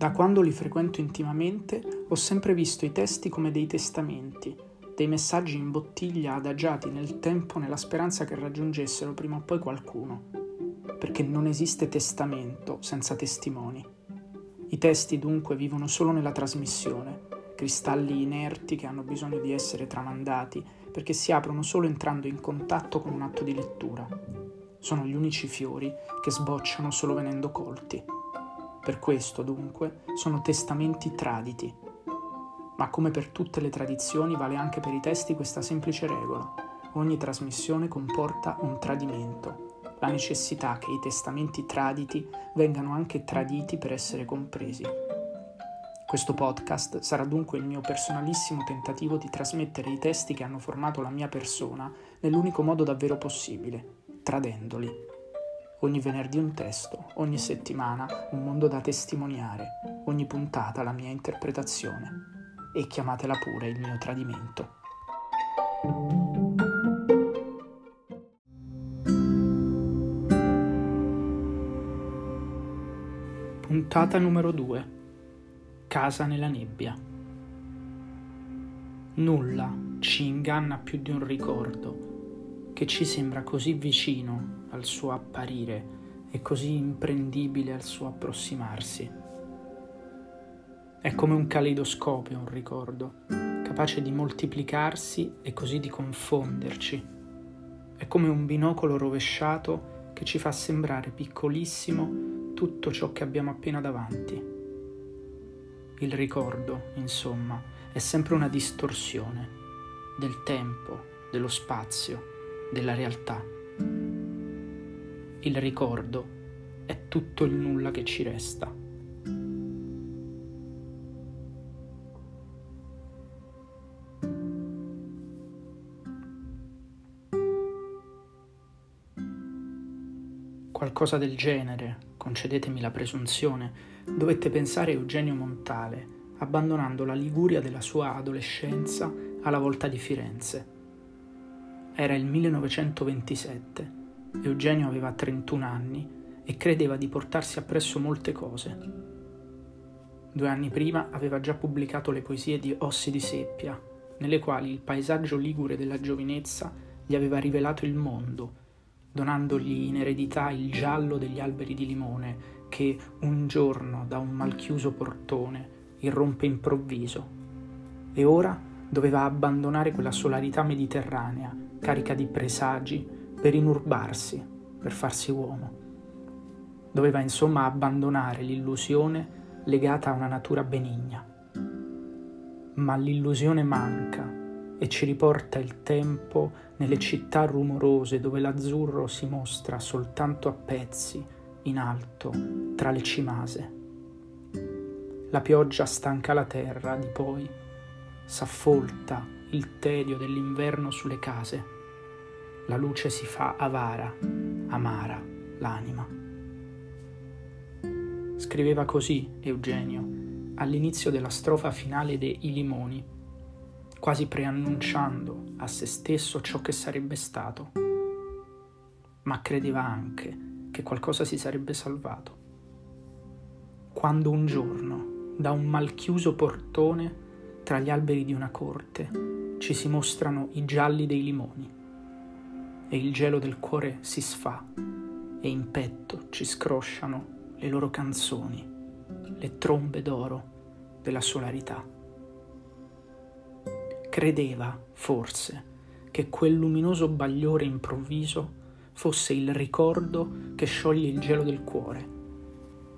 Da quando li frequento intimamente ho sempre visto i testi come dei testamenti, dei messaggi in bottiglia adagiati nel tempo nella speranza che raggiungessero prima o poi qualcuno, perché non esiste testamento senza testimoni. I testi dunque vivono solo nella trasmissione, cristalli inerti che hanno bisogno di essere tramandati perché si aprono solo entrando in contatto con un atto di lettura. Sono gli unici fiori che sbocciano solo venendo colti. Per questo, dunque, sono testamenti traditi, ma come per tutte le tradizioni vale anche per i testi questa semplice regola. Ogni trasmissione comporta un tradimento, la necessità che i testamenti traditi vengano anche traditi per essere compresi. Questo podcast sarà dunque il mio personalissimo tentativo di trasmettere i testi che hanno formato la mia persona nell'unico modo davvero possibile, tradendoli. Ogni venerdì un testo, ogni settimana un mondo da testimoniare, ogni puntata la mia interpretazione. E chiamatela pure il mio tradimento. Puntata numero 2 Casa nella nebbia. Nulla ci inganna più di un ricordo che ci sembra così vicino al suo apparire e così imprendibile al suo approssimarsi è come un caleidoscopio un ricordo, capace di moltiplicarsi e così di confonderci. È come un binocolo rovesciato che ci fa sembrare piccolissimo tutto ciò che abbiamo appena davanti. Il ricordo, insomma, è sempre una distorsione del tempo, dello spazio, della realtà. Il ricordo è tutto il nulla che ci resta. qualcosa del genere, concedetemi la presunzione, dovette pensare Eugenio Montale, abbandonando la Liguria della sua adolescenza alla volta di Firenze. Era il 1927, Eugenio aveva 31 anni e credeva di portarsi appresso molte cose. Due anni prima aveva già pubblicato le poesie di Ossi di Seppia, nelle quali il paesaggio ligure della giovinezza gli aveva rivelato il mondo donandogli in eredità il giallo degli alberi di limone che un giorno da un malchiuso portone irrompe improvviso. E ora doveva abbandonare quella solarità mediterranea, carica di presagi, per inurbarsi, per farsi uomo. Doveva insomma abbandonare l'illusione legata a una natura benigna. Ma l'illusione manca e ci riporta il tempo nelle città rumorose dove l'azzurro si mostra soltanto a pezzi, in alto, tra le cimase. La pioggia stanca la terra di poi, s'affolta il tedio dell'inverno sulle case, la luce si fa avara, amara l'anima. Scriveva così Eugenio all'inizio della strofa finale de I limoni quasi preannunciando a se stesso ciò che sarebbe stato, ma credeva anche che qualcosa si sarebbe salvato. Quando un giorno, da un malchiuso portone, tra gli alberi di una corte, ci si mostrano i gialli dei limoni e il gelo del cuore si sfà e in petto ci scrosciano le loro canzoni, le trombe d'oro della solarità. Credeva, forse, che quel luminoso bagliore improvviso fosse il ricordo che scioglie il gelo del cuore,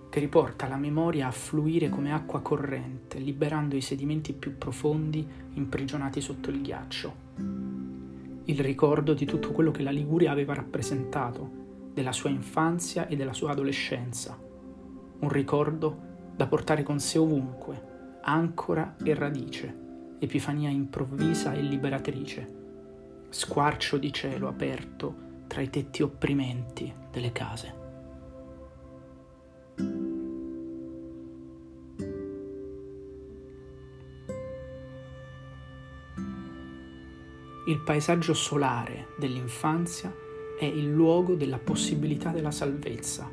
che riporta la memoria a fluire come acqua corrente, liberando i sedimenti più profondi imprigionati sotto il ghiaccio. Il ricordo di tutto quello che la Liguria aveva rappresentato, della sua infanzia e della sua adolescenza. Un ricordo da portare con sé ovunque, ancora e radice epifania improvvisa e liberatrice, squarcio di cielo aperto tra i tetti opprimenti delle case. Il paesaggio solare dell'infanzia è il luogo della possibilità della salvezza,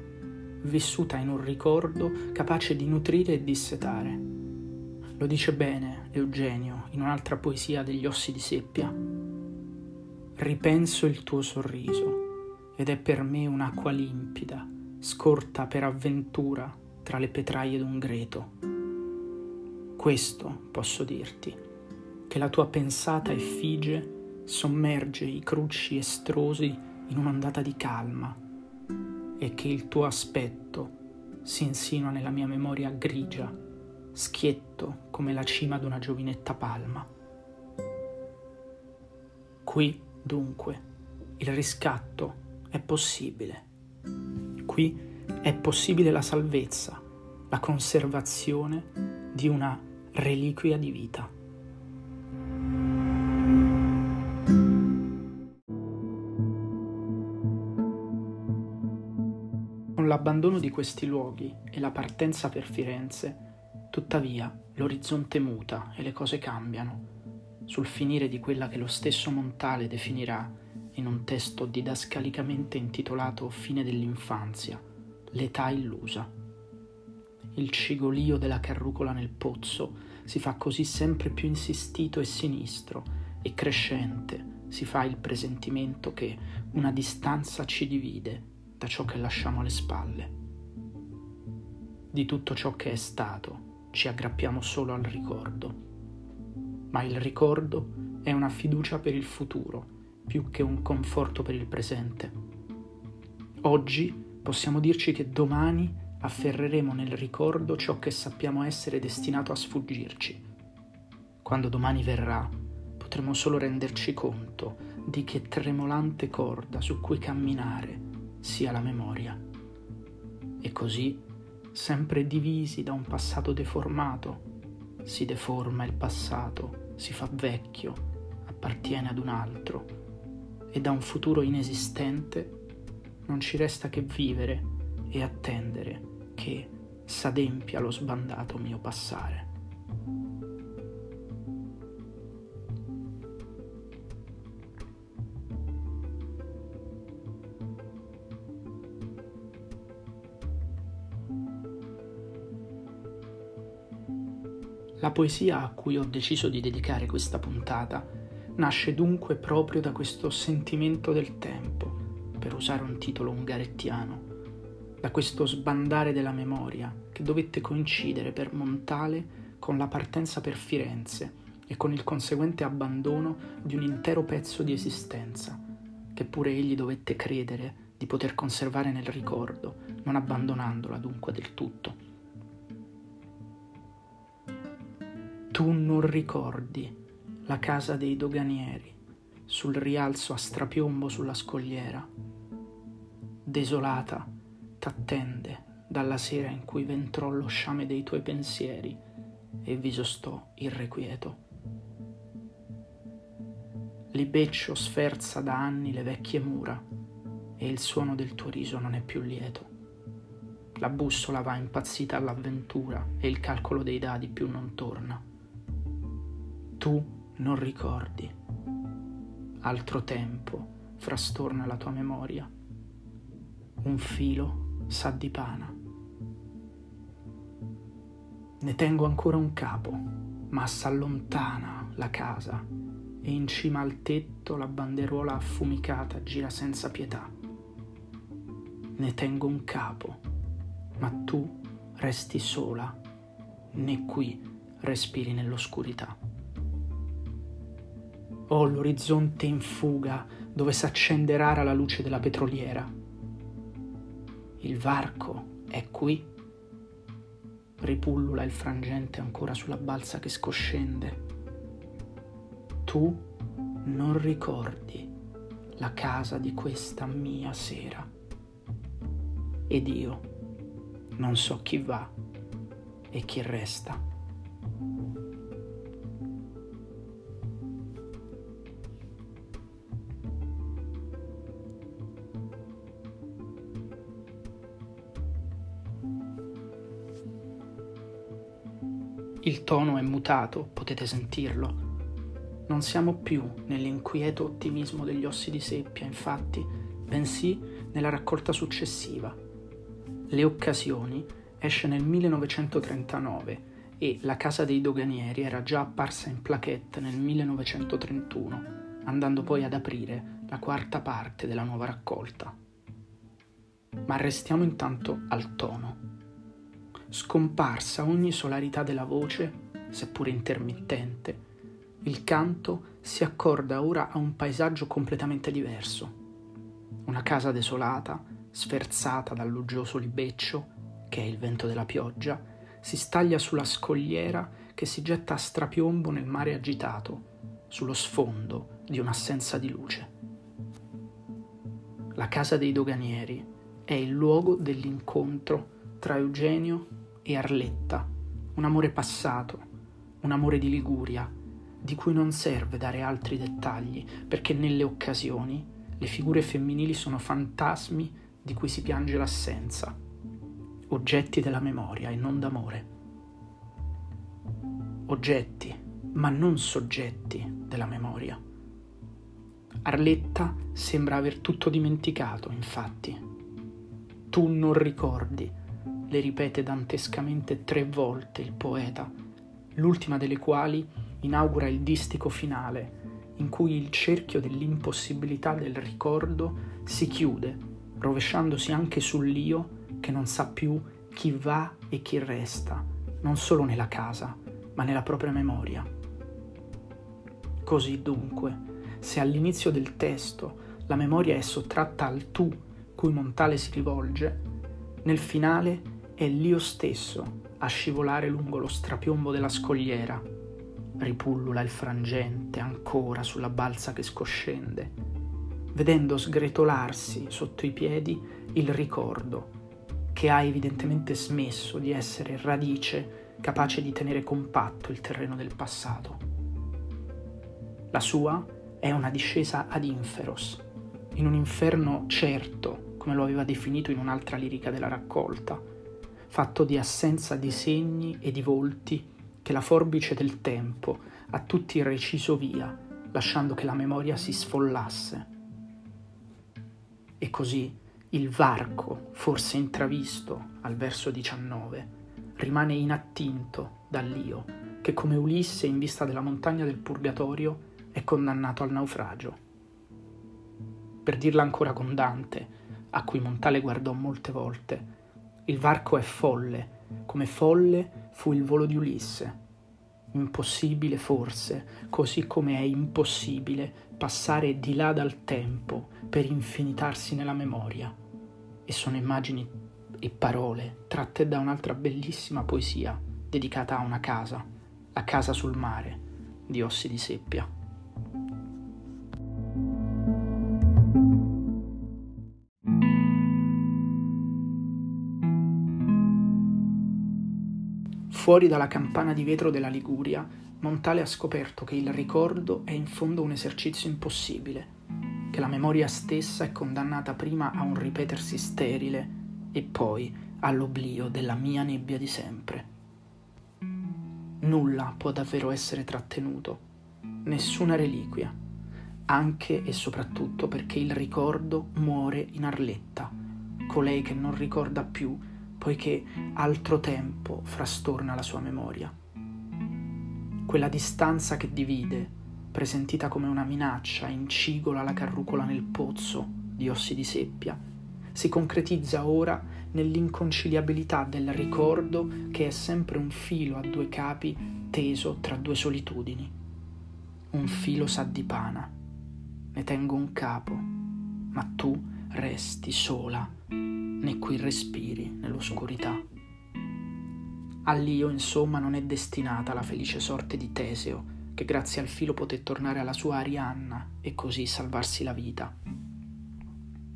vissuta in un ricordo capace di nutrire e dissetare. Lo dice bene Eugenio in un'altra poesia degli ossi di seppia. Ripenso il tuo sorriso ed è per me un'acqua limpida, scorta per avventura tra le petraie d'un greto. Questo posso dirti, che la tua pensata effigie sommerge i crucci estrosi in un'ondata di calma e che il tuo aspetto si insinua nella mia memoria grigia, schietto come la cima d'una giovinetta palma. Qui, dunque, il riscatto è possibile. Qui è possibile la salvezza, la conservazione di una reliquia di vita. L'abbandono di questi luoghi e la partenza per Firenze, tuttavia l'orizzonte muta e le cose cambiano, sul finire di quella che lo stesso Montale definirà in un testo didascalicamente intitolato Fine dell'infanzia, l'età illusa. Il cigolio della carrucola nel pozzo si fa così sempre più insistito e sinistro e crescente si fa il presentimento che una distanza ci divide da ciò che lasciamo alle spalle. Di tutto ciò che è stato ci aggrappiamo solo al ricordo, ma il ricordo è una fiducia per il futuro più che un conforto per il presente. Oggi possiamo dirci che domani afferreremo nel ricordo ciò che sappiamo essere destinato a sfuggirci. Quando domani verrà, potremo solo renderci conto di che tremolante corda su cui camminare sia la memoria. E così, sempre divisi da un passato deformato, si deforma il passato, si fa vecchio, appartiene ad un altro, e da un futuro inesistente non ci resta che vivere e attendere che s'adempia lo sbandato mio passare. La poesia a cui ho deciso di dedicare questa puntata nasce dunque proprio da questo sentimento del tempo, per usare un titolo ungarettiano, da questo sbandare della memoria che dovette coincidere per Montale con la partenza per Firenze e con il conseguente abbandono di un intero pezzo di esistenza, che pure egli dovette credere di poter conservare nel ricordo, non abbandonandola dunque del tutto. Tu non ricordi la casa dei doganieri sul rialzo a strapiombo sulla scogliera. Desolata t'attende dalla sera in cui ventrò lo sciame dei tuoi pensieri e vi sostò irrequieto. Libeccio sferza da anni le vecchie mura e il suono del tuo riso non è più lieto. La bussola va impazzita all'avventura e il calcolo dei dadi più non torna tu non ricordi. Altro tempo frastorna la tua memoria. Un filo sa di pana. Ne tengo ancora un capo, ma s'allontana la casa e in cima al tetto la banderuola affumicata gira senza pietà. Ne tengo un capo, ma tu resti sola, né qui respiri nell'oscurità. Ho l'orizzonte in fuga dove s'accende rara la luce della petroliera. Il varco è qui. Ripullula il frangente ancora sulla balsa che scoscende. Tu non ricordi la casa di questa mia sera. Ed io non so chi va e chi resta. Il tono è mutato, potete sentirlo. Non siamo più nell'inquieto ottimismo degli ossi di seppia, infatti, bensì nella raccolta successiva. Le occasioni esce nel 1939 e La casa dei doganieri era già apparsa in plaquette nel 1931, andando poi ad aprire la quarta parte della nuova raccolta. Ma restiamo intanto al tono. Scomparsa ogni solarità della voce, seppure intermittente, il canto si accorda ora a un paesaggio completamente diverso. Una casa desolata, sferzata dall'uggioso libeccio, che è il vento della pioggia, si staglia sulla scogliera che si getta a strapiombo nel mare agitato, sullo sfondo di un'assenza di luce. La casa dei doganieri è il luogo dell'incontro tra Eugenio e Arletta, un amore passato, un amore di Liguria, di cui non serve dare altri dettagli, perché nelle occasioni le figure femminili sono fantasmi di cui si piange l'assenza, oggetti della memoria e non d'amore. Oggetti, ma non soggetti della memoria. Arletta sembra aver tutto dimenticato, infatti. Tu non ricordi, le ripete dantescamente tre volte il poeta, l'ultima delle quali inaugura il distico finale, in cui il cerchio dell'impossibilità del ricordo si chiude, rovesciandosi anche sull'io che non sa più chi va e chi resta, non solo nella casa, ma nella propria memoria. Così dunque, se all'inizio del testo la memoria è sottratta al tu cui Montale si rivolge, nel finale è l'io stesso a scivolare lungo lo strapiombo della scogliera ripullula il frangente ancora sulla balza che scoscende, vedendo sgretolarsi sotto i piedi il ricordo che ha evidentemente smesso di essere radice capace di tenere compatto il terreno del passato. La sua è una discesa ad inferos, in un inferno certo, come lo aveva definito in un'altra lirica della raccolta, fatto di assenza di segni e di volti che la forbice del tempo ha tutti reciso via, lasciando che la memoria si sfollasse. E così il varco, forse intravisto al verso 19, rimane inattinto dall'io, che come Ulisse in vista della montagna del Purgatorio è condannato al naufragio. Per dirla ancora con Dante, a cui Montale guardò molte volte, il varco è folle, come folle fu il volo di Ulisse. Impossibile forse, così come è impossibile passare di là dal tempo per infinitarsi nella memoria. E sono immagini e parole tratte da un'altra bellissima poesia dedicata a una casa, la casa sul mare, di Ossi di Seppia. Fuori dalla campana di vetro della Liguria, Montale ha scoperto che il ricordo è in fondo un esercizio impossibile, che la memoria stessa è condannata prima a un ripetersi sterile e poi all'oblio della mia nebbia di sempre. Nulla può davvero essere trattenuto, nessuna reliquia, anche e soprattutto perché il ricordo muore in Arletta, colei che non ricorda più poiché altro tempo frastorna la sua memoria. Quella distanza che divide, presentita come una minaccia, incigola la carrucola nel pozzo di ossi di seppia, si concretizza ora nell'inconciliabilità del ricordo che è sempre un filo a due capi teso tra due solitudini. Un filo sa di pana. Ne tengo un capo, ma tu resti sola né qui respiri nell'oscurità. All'io, insomma, non è destinata la felice sorte di Teseo, che grazie al filo poté tornare alla sua Arianna e così salvarsi la vita.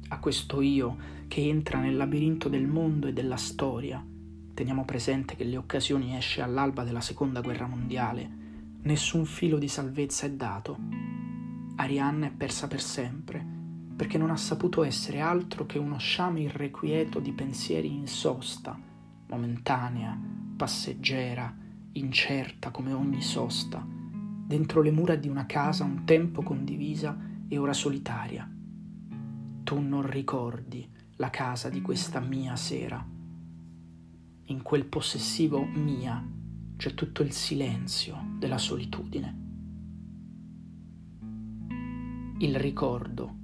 A questo io che entra nel labirinto del mondo e della storia, teniamo presente che le occasioni esce all'alba della seconda guerra mondiale, nessun filo di salvezza è dato. Arianna è persa per sempre perché non ha saputo essere altro che uno sciame irrequieto di pensieri in sosta, momentanea, passeggera, incerta come ogni sosta, dentro le mura di una casa un tempo condivisa e ora solitaria. Tu non ricordi la casa di questa mia sera, in quel possessivo mia c'è tutto il silenzio della solitudine. Il ricordo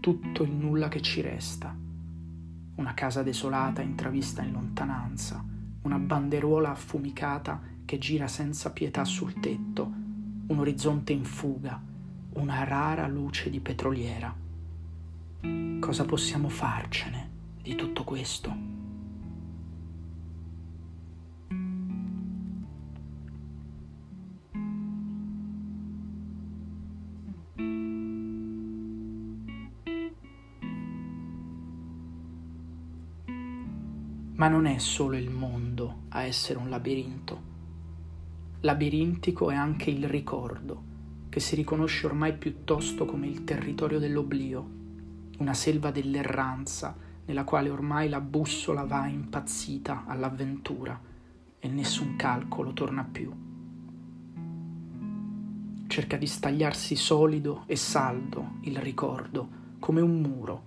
tutto il nulla che ci resta. Una casa desolata intravista in lontananza, una banderuola affumicata che gira senza pietà sul tetto, un orizzonte in fuga, una rara luce di petroliera. Cosa possiamo farcene di tutto questo? Ma non è solo il mondo a essere un labirinto. Labirintico è anche il ricordo, che si riconosce ormai piuttosto come il territorio dell'oblio, una selva dell'erranza nella quale ormai la bussola va impazzita all'avventura e nessun calcolo torna più. Cerca di stagliarsi solido e saldo il ricordo, come un muro,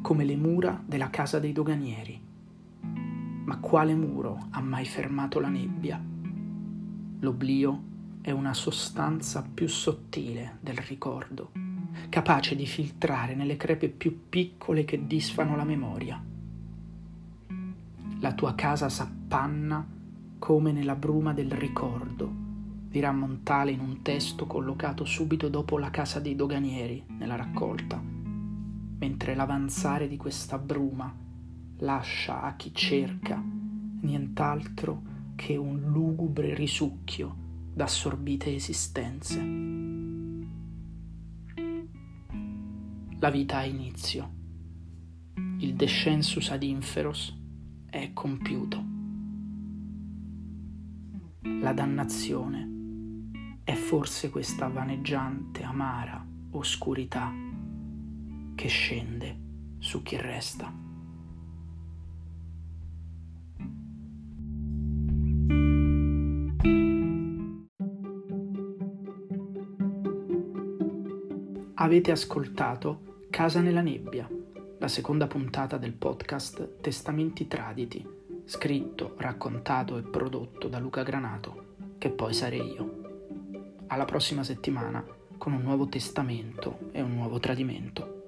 come le mura della casa dei doganieri ma quale muro ha mai fermato la nebbia? L'oblio è una sostanza più sottile del ricordo, capace di filtrare nelle crepe più piccole che disfano la memoria. La tua casa s'appanna come nella bruma del ricordo, dirà Montale in un testo collocato subito dopo la casa dei doganieri nella raccolta, mentre l'avanzare di questa bruma lascia a chi cerca nient'altro che un lugubre risucchio d'assorbite esistenze. La vita ha inizio. Il descensus ad inferos è compiuto. La dannazione è forse questa vaneggiante, amara oscurità che scende su chi resta. Avete ascoltato Casa nella nebbia, la seconda puntata del podcast Testamenti Traditi, scritto, raccontato e prodotto da Luca Granato, che poi sarei io. Alla prossima settimana con un nuovo testamento e un nuovo tradimento.